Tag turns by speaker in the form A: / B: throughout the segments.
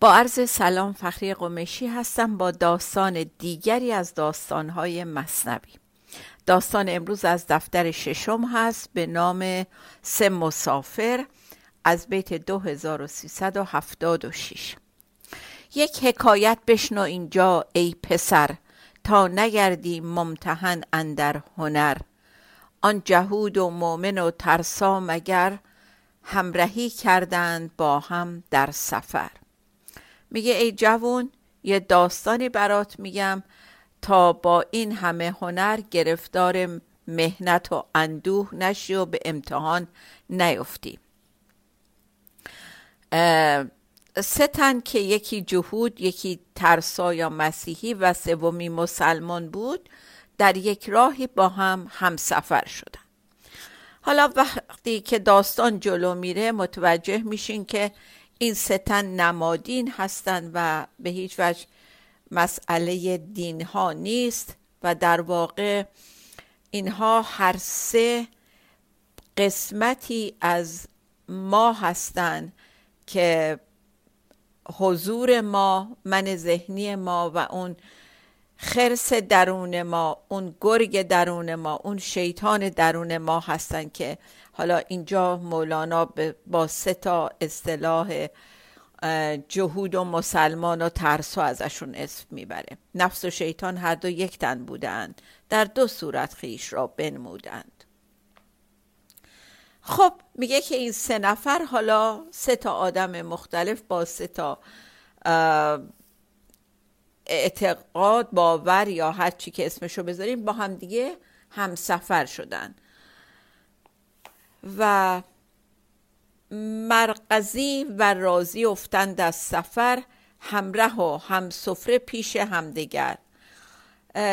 A: با عرض سلام فخری قمشی هستم با داستان دیگری از داستانهای مصنوی. داستان امروز از دفتر ششم هست به نام سه مسافر از بیت 2376 یک حکایت بشنو اینجا ای پسر تا نگردی ممتحن اندر هنر. آن جهود و مؤمن و ترسا مگر همراهی کردند با هم در سفر. میگه ای جوون یه داستانی برات میگم تا با این همه هنر گرفتار مهنت و اندوه نشی و به امتحان نیفتی. سه تن که یکی جهود یکی ترسا یا مسیحی و سومی مسلمان بود در یک راهی با هم همسفر شدن. حالا وقتی که داستان جلو میره متوجه میشین که این ستن نمادین هستند و به هیچ وجه مسئله دین ها نیست و در واقع اینها هر سه قسمتی از ما هستند که حضور ما من ذهنی ما و اون خرس درون ما اون گرگ درون ما اون شیطان درون ما هستن که حالا اینجا مولانا با سه تا اصطلاح جهود و مسلمان و ترسا ازشون اسم می‌بره. نفس و شیطان هر دو یک تن بودند در دو صورت خیش را بنمودند. خب میگه که این سه نفر حالا سه تا آدم مختلف با سه تا اعتقاد باور یا هر چی که اسمشو بذاریم با هم دیگه همسفر شدن. و مرقزی و رازی افتند از سفر همراه و هم سفره پیش همدیگر.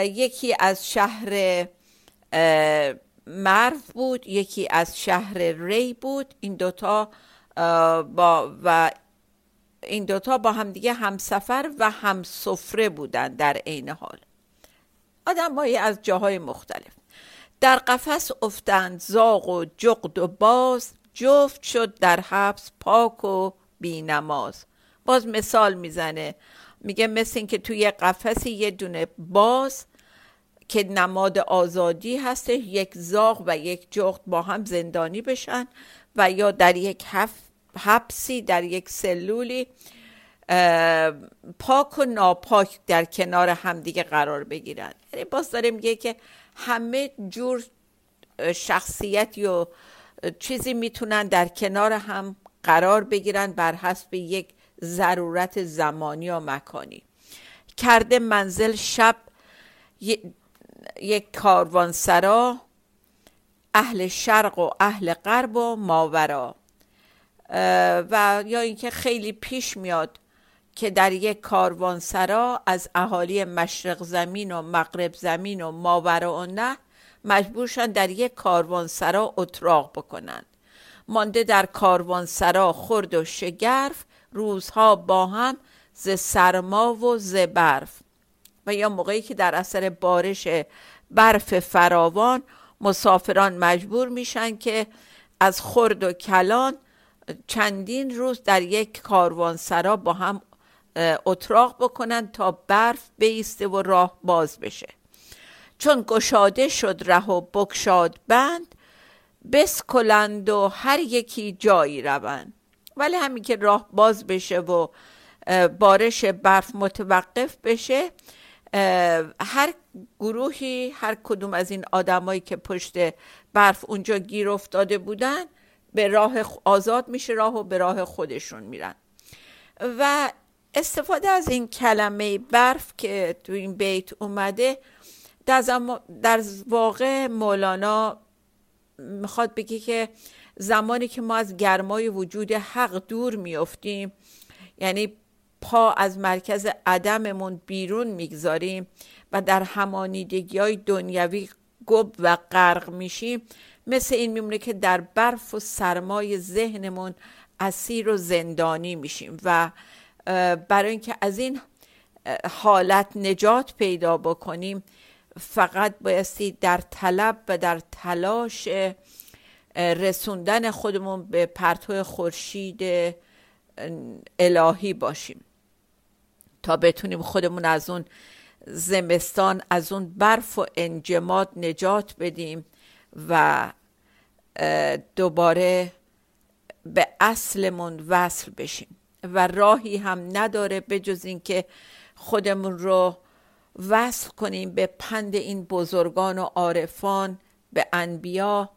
A: یکی از شهر مرو بود یکی از شهر ری بود. این دوتا با و این دوتا با همدیگه همسفر و هم سفره بودن در عین حال. آدم از جاهای مختلف. در قفس افتند زاغ و جغد و باز جفت شد در حبس پاک و بینماز. باز مثال می‌زنه. میگه مثل این که توی قفسی یه دونه باز که نماد آزادی هست یک زاغ و یک جغد با هم زندانی بشن و یا در یک حبسی در یک سلولی پاک و ناپاک در کنار همدیگه قرار بگیرن. یعنی باز داره میگه که همه جور شخصیت یا چیزی می‌تونن در کنار هم قرار بگیرن بر حسب یک ضرورت زمانی و مکانی. کرده منزل شب یک کاروانسرا اهل شرق و اهل غرب و ماورا. و یا اینکه خیلی پیش میاد که در یک کاروانسرا از اهالی مشرق زمین و مغرب زمین و ماورا و نه مجبورشن در یک کاروانسرا اتراق بکنند مانده در کاروانسرا خرد و شگرف روزها با هم ز سرما و ز برف. و یا موقعی که در اثر بارش برف فراوان مسافران مجبور میشن که از خرد و کلان چندین روز در یک کاروانسرا با هم اتراق بکنن تا برف بیسته و راه باز بشه. چون گشاده شد ره و بکشاد بند بسکلند و هر یکی جایی روند. ولی همین که راه باز بشه و بارش برف متوقف بشه هر گروهی هر کدوم از این آدمایی که پشت برف اونجا گیر افتاده بودن به راه آزاد میشه راه و به راه خودشون میرن. و استفاده از این کلمه برف که تو این بیت اومده در, در واقع مولانا می‌خواد بگه که زمانی که ما از گرمای وجود حق دور میافتیم یعنی پا از مرکز عدممون بیرون می‌گذاریم و در همانیدگی های دنیوی گب و غرق میشیم مثل این میمونه که در برف و سرمای ذهنمون اسیر و زندانی میشیم و برای اینکه از این حالت نجات پیدا بکنیم فقط بایستی در طلب و در تلاش رسوندن خودمون به پرتو خورشید الهی باشیم تا بتونیم خودمون از اون زمستان از اون برف و انجماد نجات بدیم. و دوباره به اصلمون وصل بشیم و راهی هم نداره بجز اینکه خودمون رو وصل کنیم به پند این بزرگان و عارفان به انبیا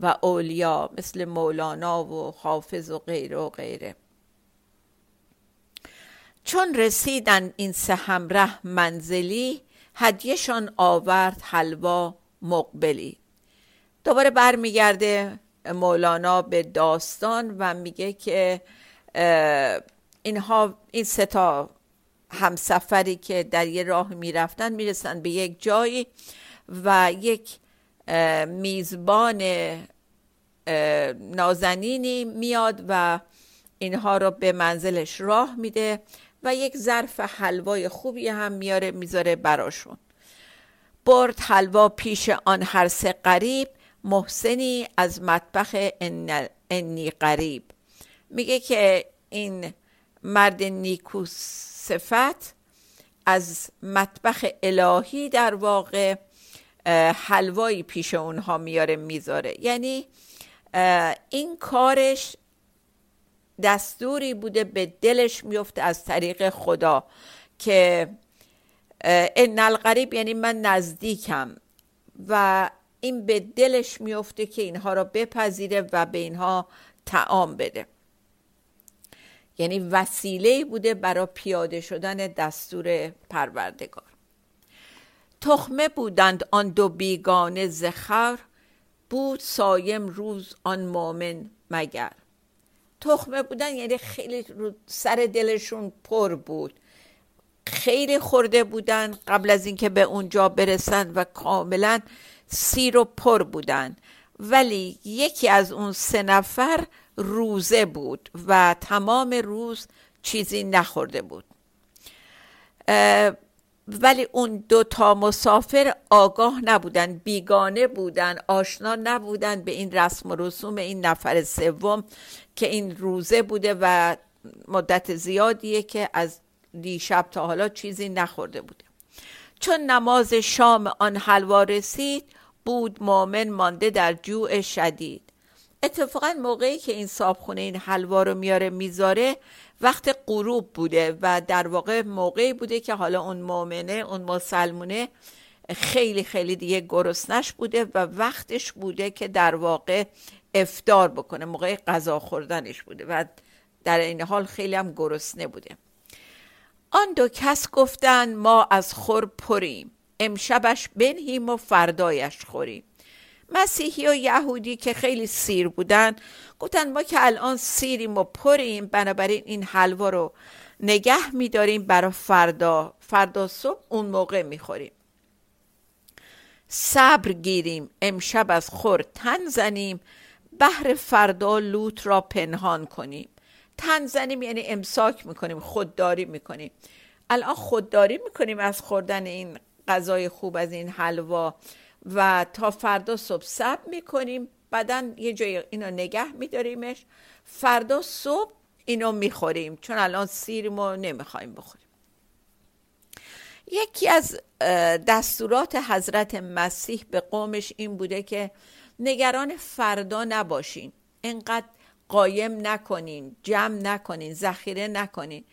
A: و اولیا مثل مولانا و حافظ و غیره و غیره. چون رسیدن این سه همره منزلی هدیهشان آورد حلوا مقبلی. دوباره برمیگرده مولانا به داستان و میگه که اینها این ستا همسفری که در یه راه می‌رفتن می‌رسن به یک جایی و یک میزبان نازنینی میاد و اینها رو به منزلش راه میده و یک ظرف حلوای خوبی هم میاره می‌ذاره براشون. برد حلوا پیش آن هر سه قریب محسنی از مطبخ انی قریب. میگه که این مرد نیکو صفت از مطبخ الهی در واقع حلوایی پیش اونها میاره می‌ذاره. یعنی این کارش دستوری بوده به دلش میفته از طریق خدا که ان القریب یعنی من نزدیکم. و این به دلش میفته که اینها را بپذیره و به اینها تعام بده. یعنی وسیله بوده برای پیاده شدن دستور پروردگار. تخمه بودند آن دو بیگانه زخر بود سایم روز آن مؤمن مگر. تخمه بودن یعنی خیلی سر دلشون پر بود. خیلی خورده بودن قبل از اینکه به اونجا برسن و کاملا سیر و پر بودن. ولی یکی از اون سه نفر روزه بود و تمام روز چیزی نخورده بود. ولی اون دو تا مسافر آگاه نبودن بیگانه بودن آشنا نبودن به این رسم و رسوم این نفر سوم که این روزه بوده و مدت زیادیه که از دیشب تا حالا چیزی نخورده بوده. چون نماز شام آن حلوا رسید بود مؤمن مانده در جوع شدید. اتفاقا موقعی که این صابخونه این حلوا رو میاره می‌ذاره وقت غروب بوده و در واقع موقعی بوده که حالا اون مؤمنه اون مسلمونه خیلی خیلی دیگه گرسنش بوده و وقتش بوده که در واقع افتار بکنه. موقع غذا خوردنش بوده و در این حال خیلی هم گرسنه بوده. آن دو کس گفتن ما از خور پریم. امشبش بنهیم و فردایش خوریم. مسیحی و یهودی که خیلی سیر بودن گفتن ما که الان سیریم و پریم بنابراین این حلوا رو نگه میداریم برای فردا. فردا صبح اون موقع می‌خوریم. صبر گیریم امشب از خور تن زنیم بهر فردا لوت را پنهان کنیم. تن زنیم یعنی امساک می‌کنیم خودداری می‌کنیم. الان خودداری می‌کنیم از خوردن این غذای خوب از این حلوا و تا فردا صبح سب می‌کنیم. بعدا یه جای اینو نگه میداریمش. فردا صبح اینو می‌خوریم چون الان سیرمو نمی‌خوایم بخوریم. یکی از دستورات حضرت مسیح به قومش این بوده که نگران فردا نباشین. انقدر قایم نکنین جمع نکنین ذخیره نکنین.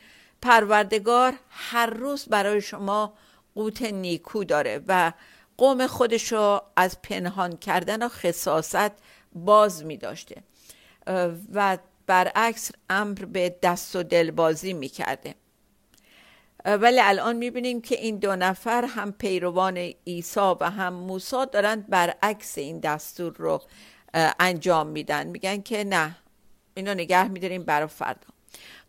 A: پروردگار هر روز برای شما قوت نیکو داره و قوم خودش رو از پنهان کردن و خصاست باز می داشته. و برعکس امر به دست و دلبازی می کرده. ولی الان می بینیم که این دو نفر هم پیروان عیسی و هم موسی دارند برعکس این دستور رو انجام میدن. میگن که نه اینو نگه میداریم برای فردا.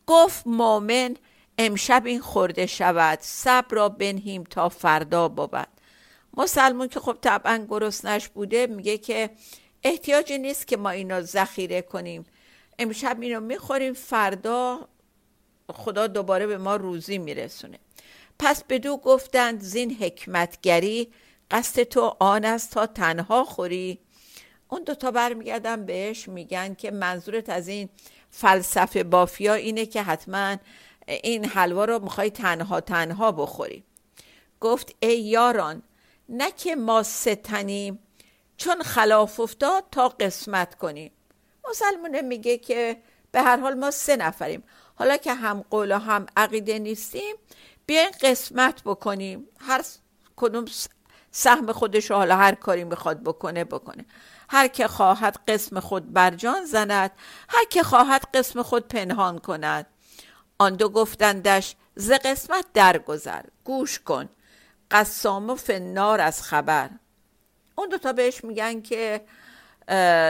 A: گفت مؤمن امشب این خورده شود صبر را بنهیم تا فردا بود. مسلمون که خب طبعا گرسنش بوده میگه که احتیاجی نیست که ما اینو ذخیره کنیم. امشب اینو می‌خوریم فردا خدا دوباره به ما روزی میرسونه. پس بدو گفتند زین حکمتگری قصد تو آن است تا تنها خوری. اون دوتا برمیگردن بهش میگن که منظورت از این فلسفه بافیا اینه که حتما این حلوا رو می‌خوای تنها تنها بخوری. گفت ای یاران نه که ما ستنیم چون خلاف افتاد تا قسمت کنیم. مسلمونه میگه که به هر حال ما سه نفریم. حالا که هم قول و هم عقیده نیستیم بیاین قسمت بکنیم. هر کدوم سهم خودش حالا هر کاری می‌خواد بکنه بکنه. هر که خواهد قسم خود برجان زند هر که خواهد قسم خود پنهان کند. آن دو گفتندش ز قسمت درگذر گوش کن قسام و فنار از خبر. اون دوتا بهش میگن که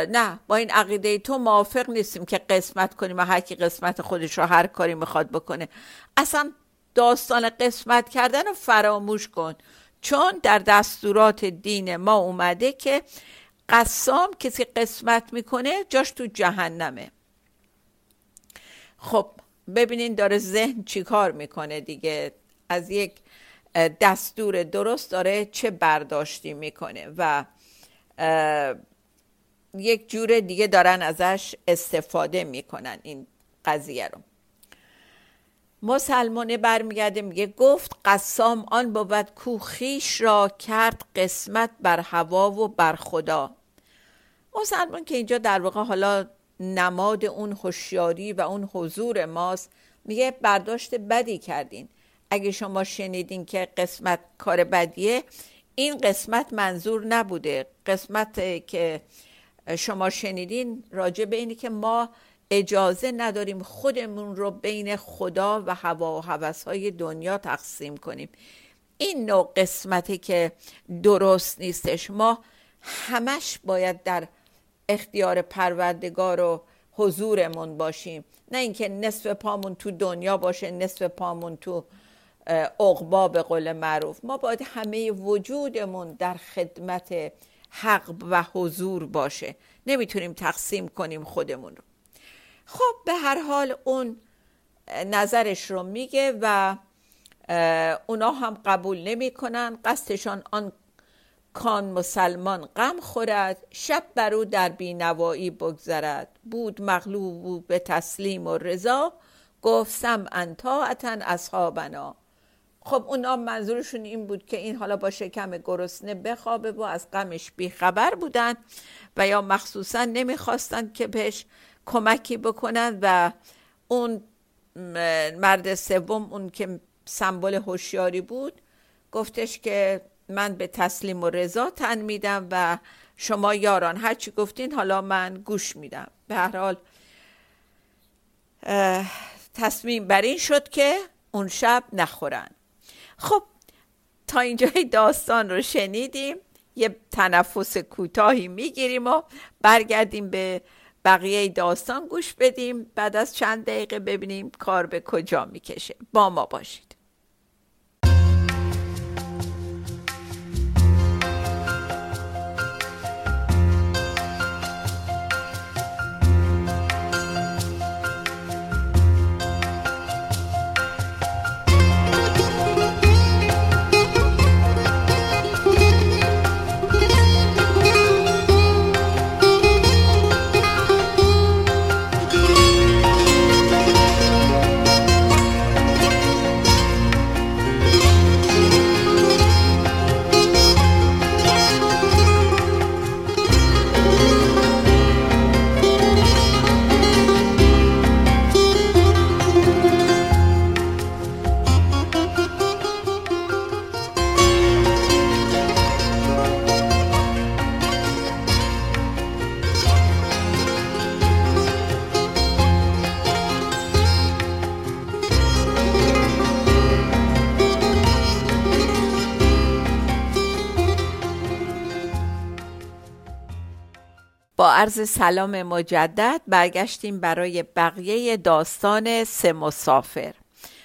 A: نه با این عقیده تو موافق نیستیم که قسمت کنیم و هر کی قسمت خودش رو هر کاری می‌خواد بکنه. اصلا داستان قسمت کردن رو فراموش کن چون در دستورات دین ما اومده که قسام کسی قسمت می‌کنه جاش تو جهنمه. خب ببینین داره ذهن چیکار می‌کنه دیگه. از یک دستور درست داره چه برداشتی می‌کنه و یک جور دیگه دارن ازش استفاده می‌کنن این قضیه رو. مسلمانه برمیگرده میگه گفت قسام آن بود کو خیش را کرد قسمت بر هوا و بر خدا. مسلمان که اینجا در واقع حالا نماد اون هوشیاری و اون حضور ماست. میگه برداشت بدی کردین. اگه شما شنیدین که قسمت کار بدیه این قسمت منظور نبوده. قسمت که شما شنیدین راجع به اینه که ما اجازه نداریم خودمون رو بین خدا و هوا و های دنیا تقسیم کنیم. این نوع قسمتی که درست نیستش. ما همش باید در اختیار پروردگار و حضورمون باشیم. نه اینکه نصف پامون تو دنیا باشه نصف پامون تو عقبا به قول معروف. ما باید همه وجودمون در خدمت حق و حضور باشه. نمی‌تونیم تقسیم کنیم خودمون رو. خب به هر حال اون نظرش رو میگه و اونا هم قبول نمی‌کنن. قصدشان آن کان مسلمان غم خورد شب بر او در بینوایی بگذرد. بود مغلوب به تسلیم و رضا گفت سم انطاعتا اصحابنا. خب اونا منظورشون این بود که این حالا با شکم گرسنه بخوابه و از غمش بیخبر بودن و یا مخصوصا نمی‌خواستند که بهش کمکی بکنن و اون مرد سوم اون که سمبل هوشیاری بود گفتش که من به تسلیم و رضا تن میدم و شما یاران هرچی گفتین حالا من گوش میدم. به هر حال تصمیم بر این شد که اون شب نخورن. خب تا اینجای داستان رو شنیدیم یه تنفس کوتاهی می‌گیریم و برگردیم به بقیه داستان گوش بدیم. بعد از چند دقیقه ببینیم کار به کجا می‌کشه. با ما باشید. عرض سلام مجدد برگشتیم برای بقیه داستان سه مسافر.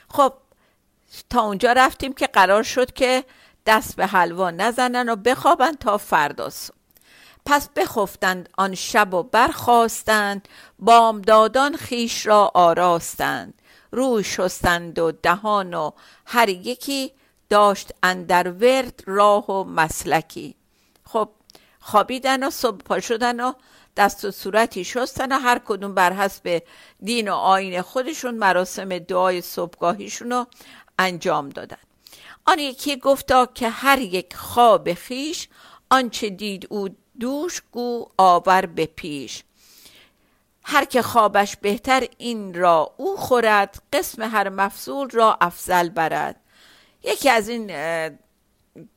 A: خب تا اونجا رفتیم که قرار شد که دست به حلوا نزنن و بخوابند تا فردا پس بخفتند آن شب و برخواستند بامدادان خیش را آراستند. روی شستند و دهان و هر یکی داشت اندر ورد راه و مسلکی. خب خوابیدن و صبح پا شدن و دست و صورتی شستن و هر کدوم بر حسب دین و آین خودشون مراسم دعای صبحگاهیشون رو انجام دادن. آن یکی گفتا که هر یک خواب خیش آنچه دید او دوش گو آور به پیش. هر که خوابش بهتر این را او خورد قسم هر مفصول را افضل برد. یکی از این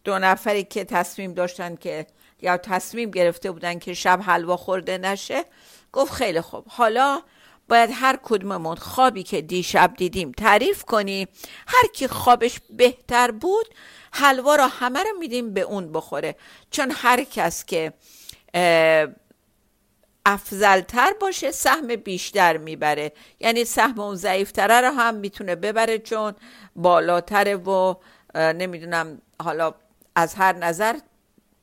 A: دو نفری که تصمیم داشتن که یا تصمیم گرفته بودن که شب حلوا خورده نشه گفت خیلی خوب. حالا باید هر کدوممون خوابی که دیشب دیدیم تعریف کنیم هر کی خوابش بهتر بود حلوا را همه رو میدیم به اون بخوره. چون هر کس که افضلتر باشه سهم بیشتر می‌بره. یعنی سهم اون ضعیفتره رو هم می‌تونه ببره چون بالاتره و نمی‌دونم حالا از هر نظر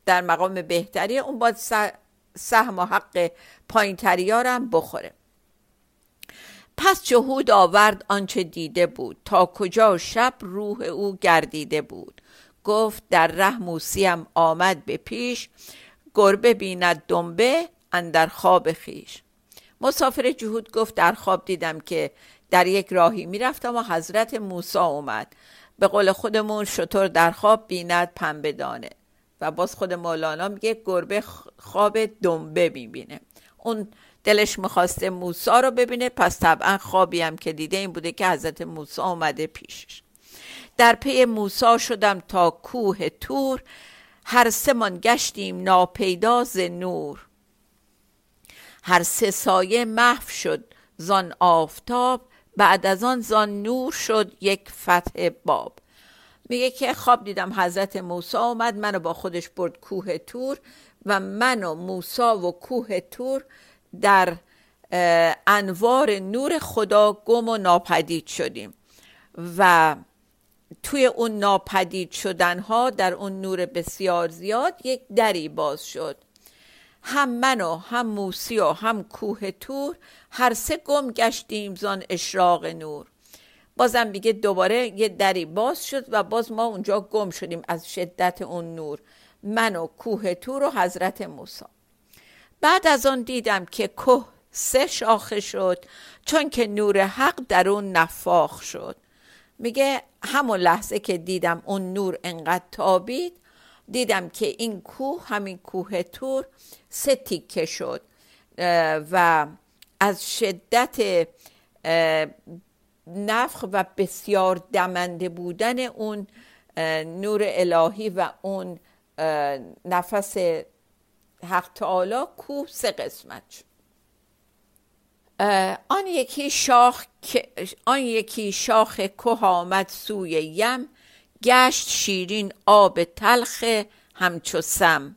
A: در مقام بهتری اون باید سهم و حق پایین هم بخوره. پس جهود آورد آنچه دیده بود؟ تا کجا شب روح او گردیده بود؟ گفت در ره موسیم آمد به پیش گربه بیند دنبه اندر خواب خیش. مسافر جهود گفت در خواب دیدم که در یک راهی می‌رفتم و حضرت موسی اومد. به قول خودمون شطور در خواب بیند پنبه دانه. و باز خود مولانا میگه گربه خواب دنبه می‌بینه. اون دلش می‌خواسته موسا رو ببینه پس طبعا خوابی هم که دیده این بوده که حضرت موسی آمده پیشش. در پی موسا شدم تا کوه تور هر سه من گشتیم ناپیدا ز نور. هر سه سایه محو شد زان آفتاب بعد از آن زان نور شد یک فتح باب. میگه که خواب دیدم حضرت موسی آمد منو با خودش برد کوه تور و من و موسی و کوه تور در انوار نور خدا گم و ناپدید شدیم و توی اون ناپدید شدن ها در اون نور بسیار زیاد یک دری باز شد. هم من و هم موسی و هم کوه تور هر سه گم گشتیم زان اشراق نور. بازم میگه دوباره یه دری باز شد و باز ما اونجا گم شدیم از شدت اون نور. من و کوه تور و حضرت موسی. بعد از آن دیدم که کوه سه شاخه شد چون که نور حق در اون نفاخ شد. میگه همون لحظه که دیدم اون نور انقدر تابید دیدم که این کوه همین کوه تور سه تیکه شد. و از شدت نفخ و بسیار دمنده بودن اون نور الهی و اون نفس حق تعالی کوه سه قسمت شد. آن یکی شاخ آن یکی شاخ کوه آمد سوی یم گشت شیرین آب تلخ همچو سم.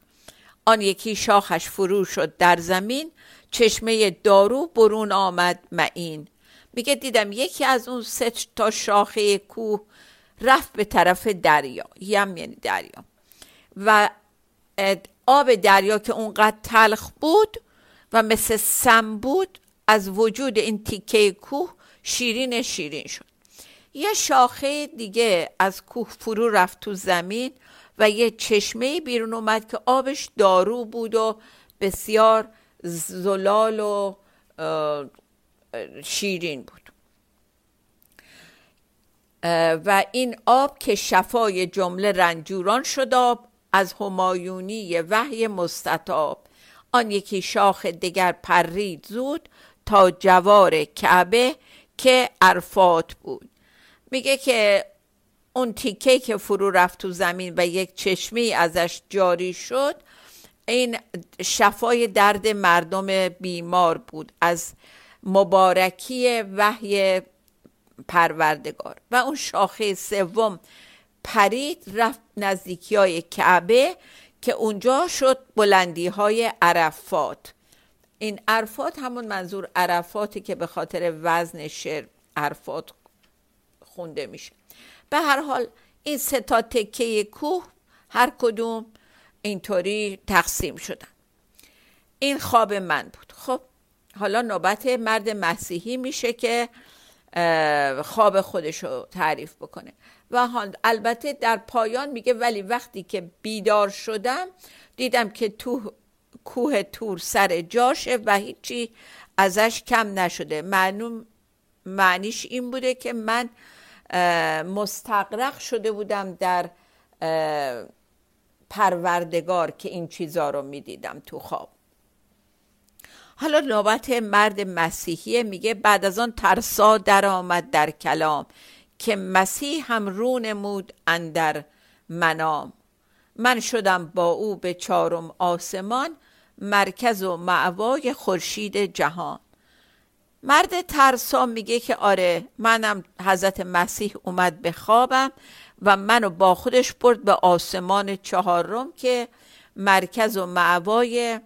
A: آن یکی شاخش فرو شد در زمین چشمه دارو برون آمد معین. میگه دیدم یکی از اون سه تا شاخه کوه رفت به طرف دریا. یم یعنی دریا. و آب دریا که اونقدر تلخ بود و مثل سم بود از وجود این تیکه کوه شیرین شیرین شد. یه شاخه دیگه از کوه فرو رفت تو زمین و یه چشمه بیرون اومد که آبش دارو بود و بسیار زلال و شیرین بود. و این آب که شفای جمله رنجوران شد آب از همایونی وحی مستطاب. آن یکی شاخ دیگر پرید زود تا جوار کعبه که عرفات بود. میگه که اون تیکه که فرو رفت تو زمین و یک چشمه ازش جاری شد این شفای درد مردم بیمار بود. از مبارکی وحی پروردگار. و اون شاخه سوم پرید رفت نزدیکی های کعبه که اونجا شد بلندی های عرفات. این عرفات همون منظور عرفاتی که به خاطر وزن شعر عرفات خونده میشه. به هر حال این سه تا تکه کوه هر کدوم اینطوری تقسیم شدن. این خواب من بود. خب حالا نوبت مرد مسیحی میشه که خواب خودش رو تعریف بکنه. و البته در پایان میگه ولی وقتی که بیدار شدم دیدم که تو کوه تور سر جاشه و هیچی ازش کم نشده. معلوم معنیش این بوده که من مستقرق شده بودم در پروردگار که این چیزا رو می‌دیدم تو خواب. حالا نوبت مرد مسیحی میگه بعد از آن ترسا در آمد در کلام که مسیح هم رو نمود اندر منام. من شدم با او به چارم آسمان مرکز و معوای خورشید جهان. مرد ترسا میگه که آره منم حضرت مسیح اومد به خوابم و منو با خودش برد به آسمان چهارم که مرکز و معوای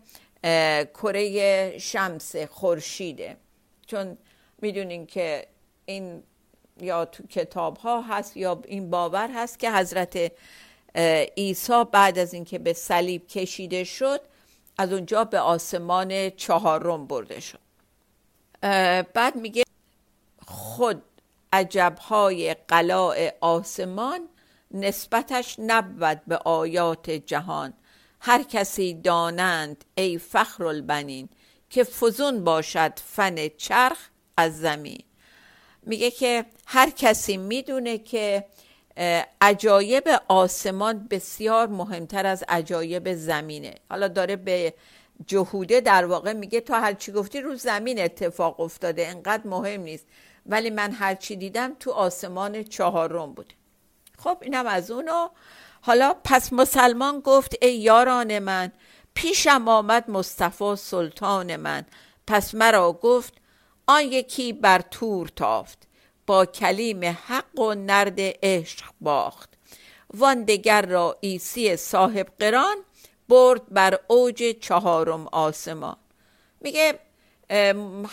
A: کره شمس خورشیده. چون می‌دونین که این یا تو کتاب ها هست یا این باور هست که حضرت عیسی بعد از اینکه به صلیب کشیده شد از اونجا به آسمان چهارم برده شد. بعد میگه خود عجبهای قلاع آسمان نسبتش نبود به آیات جهان. هر کسی دانند ای فخر البنین که فزون باشد فن چرخ از زمین. میگه که هر کسی می‌دونه که عجایب آسمان بسیار مهمتر از عجایب زمینه. حالا داره به جهوده در واقع میگه تو هرچی گفتی رو زمین اتفاق افتاده انقدر مهم نیست. ولی من هرچی دیدم تو آسمان چهارم بوده خب اینم از اونو حالا پس مسلمان گفت ای یاران من پیشم آمد مصطفی سلطان من. پس مرا گفت آن یکی بر تور تافت با کلیم حق و نرد عشق باخت. وان دگر را ایسی صاحب قران برد بر اوج چهارم آسمان. میگه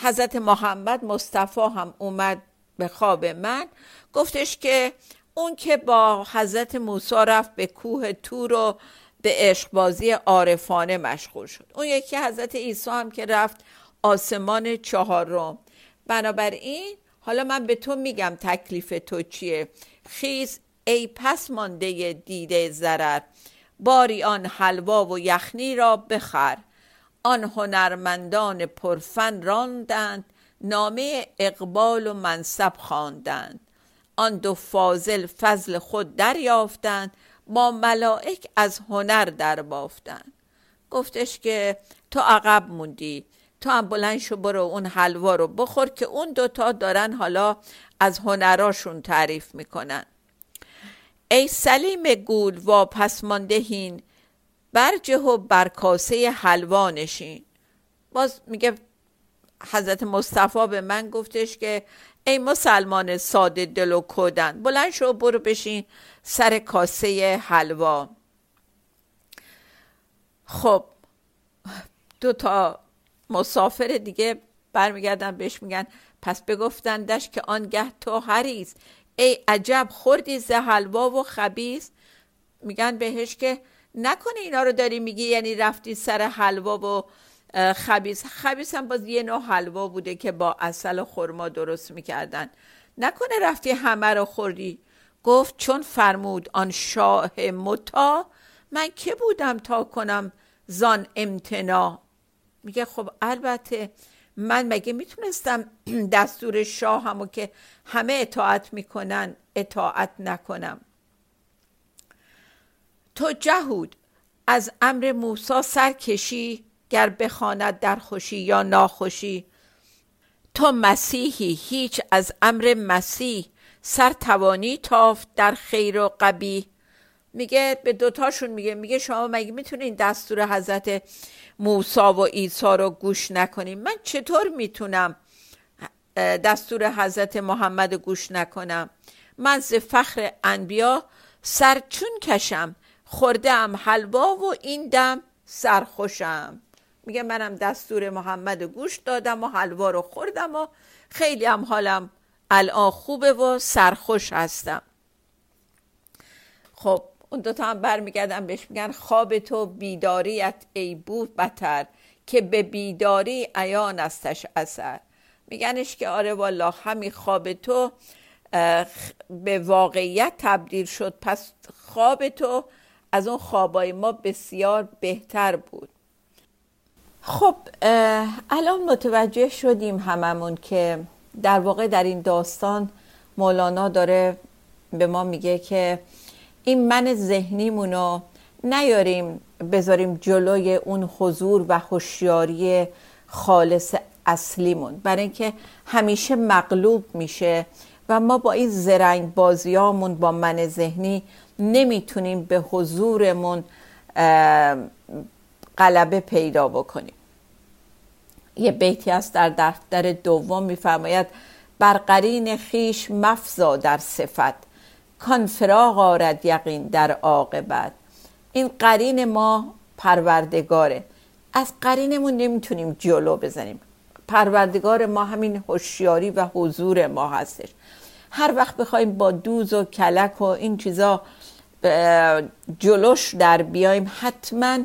A: حضرت محمد مصطفی هم اومد به خواب من. گفتش که اون که با حضرت موسی رفت به کوه تور و به عشقبازی عارفانه مشغول شد. اون یکی حضرت عیسی هم که رفت آسمان چهارم. بنابراین حالا من به تو میگم تکلیف تو چیه؟ خیز ای پس مانده دیده ضرر. باری آن حلوا و یخنی را بخر. آن هنرمندان پرفن راندند. نامه اقبال و منصب خواندند. آن دو فاضل فضل خود دریافتند با ملائک از هنر در بافتند. گفتش که تو عقب موندی تو هم بلند شو برو اون حلوا رو بخور که اون دوتا دارن حالا از هنراشون تعریف می‌کنن. ای سلیم گول واپس ماندهین برجه و برکاسه حلوا نشین. باز میگه حضرت مصطفی به من گفتش که ای مسلمان ساده دل و کودن بلند شو برو بشین سر کاسه حلوا. خب دو تا مسافر دیگه برمیگردن بهش میگن پس بگفتندش که آنگه تو هریست ای عجب خوردی ز حلوا و خبیز میگن بهش که نکنه اینا رو داری میگی یعنی رفتی سر حلوا و خبیز خبیز هم باز یه نوع حلوا بوده که با اصل خرما درست می‌کردن. نکنه رفتی همه رو خوردی؟ گفت چون فرمود آن شاه متا من که بودم تا کنم زان امتنا؟ میگه خب البته من مگه می‌تونستم دستور شاه همو که همه اطاعت می‌کنن اطاعت نکنم؟ تو جهود از امر موسا سرکشی گر بخواند در خوشی یا ناخوشی. تو مسیحی هیچ از امر مسیح. سر توانی تافت در خیر و قبی میگه به دوتاشون میگه میگه شما مگه می‌تونین دستور حضرت موسا و عیسی رو گوش نکنیم من چطور می‌تونم دستور حضرت محمد گوش نکنم؟ من ز فخر انبیا سر چون کشم خورده ام حلوا و این دم سرخوشم. میگه منم دستور محمد گوش دادم و حلوا رو خوردم و خیلی هم حالم الان خوبه و سرخوش هستم. خب اون دوتا هم برمیگردن بهش میگن خواب تو بیداریت ای بود بتر که به بیداری عیان استش اثر. میگنش که آره والا همین خواب تو به واقعیت تبدیل شد پس خواب تو از اون خوابای ما بسیار بهتر بود. خب الان متوجه شدیم هممون که در واقع در این داستان مولانا داره به ما میگه که این من ذهنیمونو نیاریم بذاریم جلوی اون حضور و هوشیاری خالص اصلیمون. برای اینکه همیشه مغلوب میشه و ما با این زرنگ بازیامون با من ذهنی نمی‌تونیم به حضورمون غلبه پیدا بکنیم. یه بیتی است در دفتر دوم میفرماید بر قرین خیش مفزا در صفت کان فراغ آرد یقین در عاقبت. این قرین ما پروردگاره. از قرینمون نمی‌تونیم جلو بزنیم. پروردگار ما همین هوشیاری و حضور ما هستش. هر وقت بخوایم با دوز و کلک و این چیزا جلوش در بیایم حتما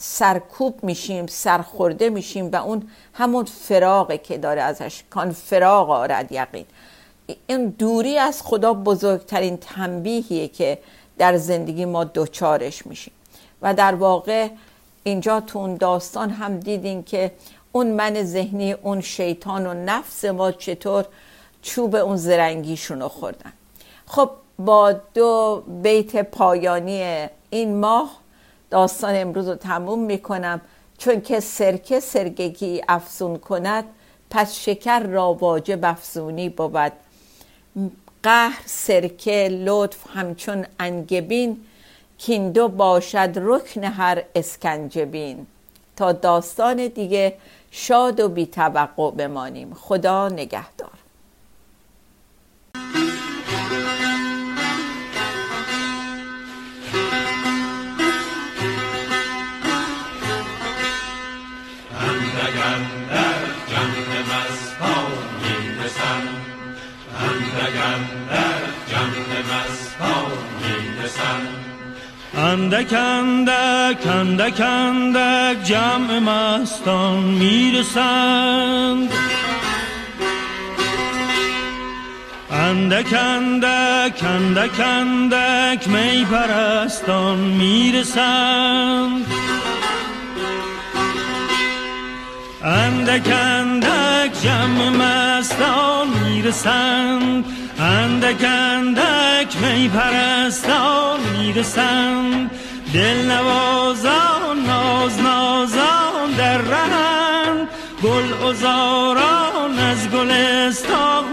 A: سرکوب میشیم سرخورده میشیم و اون همون فراغه که داره ازش کان فراغ آرد یقین. این دوری از خدا بزرگترین تنبیهیه که در زندگی ما دوچارش میشیم. و در واقع اینجا تو اون داستان هم دیدین که اون من ذهنی اون شیطان و نفس ما چطور چوب اون زرنگیشون رو خوردن. خب با دو بیت پایانی این ماه داستان امروز رو تموم می‌کنم. چون که سرکه سرگگی افزون کند پس شکر را واجب افزونی بود. قهر سرکه لطف همچون انگبین کیندو باشد رکن هر اسکنجبین. تا داستان دیگه شاد و بی توقع بمانیم. خدا نگهدار.
B: اندک اندک اندک اندک جمع مستان می‌رسند. اندک اندک اندک اندک می پرستان می‌رسند. اندک اندک جمع مستان می‌رسند. اندک اندک می پرستان می‌رسند دل نوازان ناز نازان در رهند گل ازاران از گلستان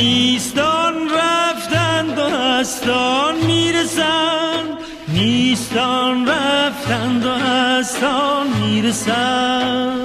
B: می‌رسند هستان می‌رسند نیستان رفتند و هستان می‌رسند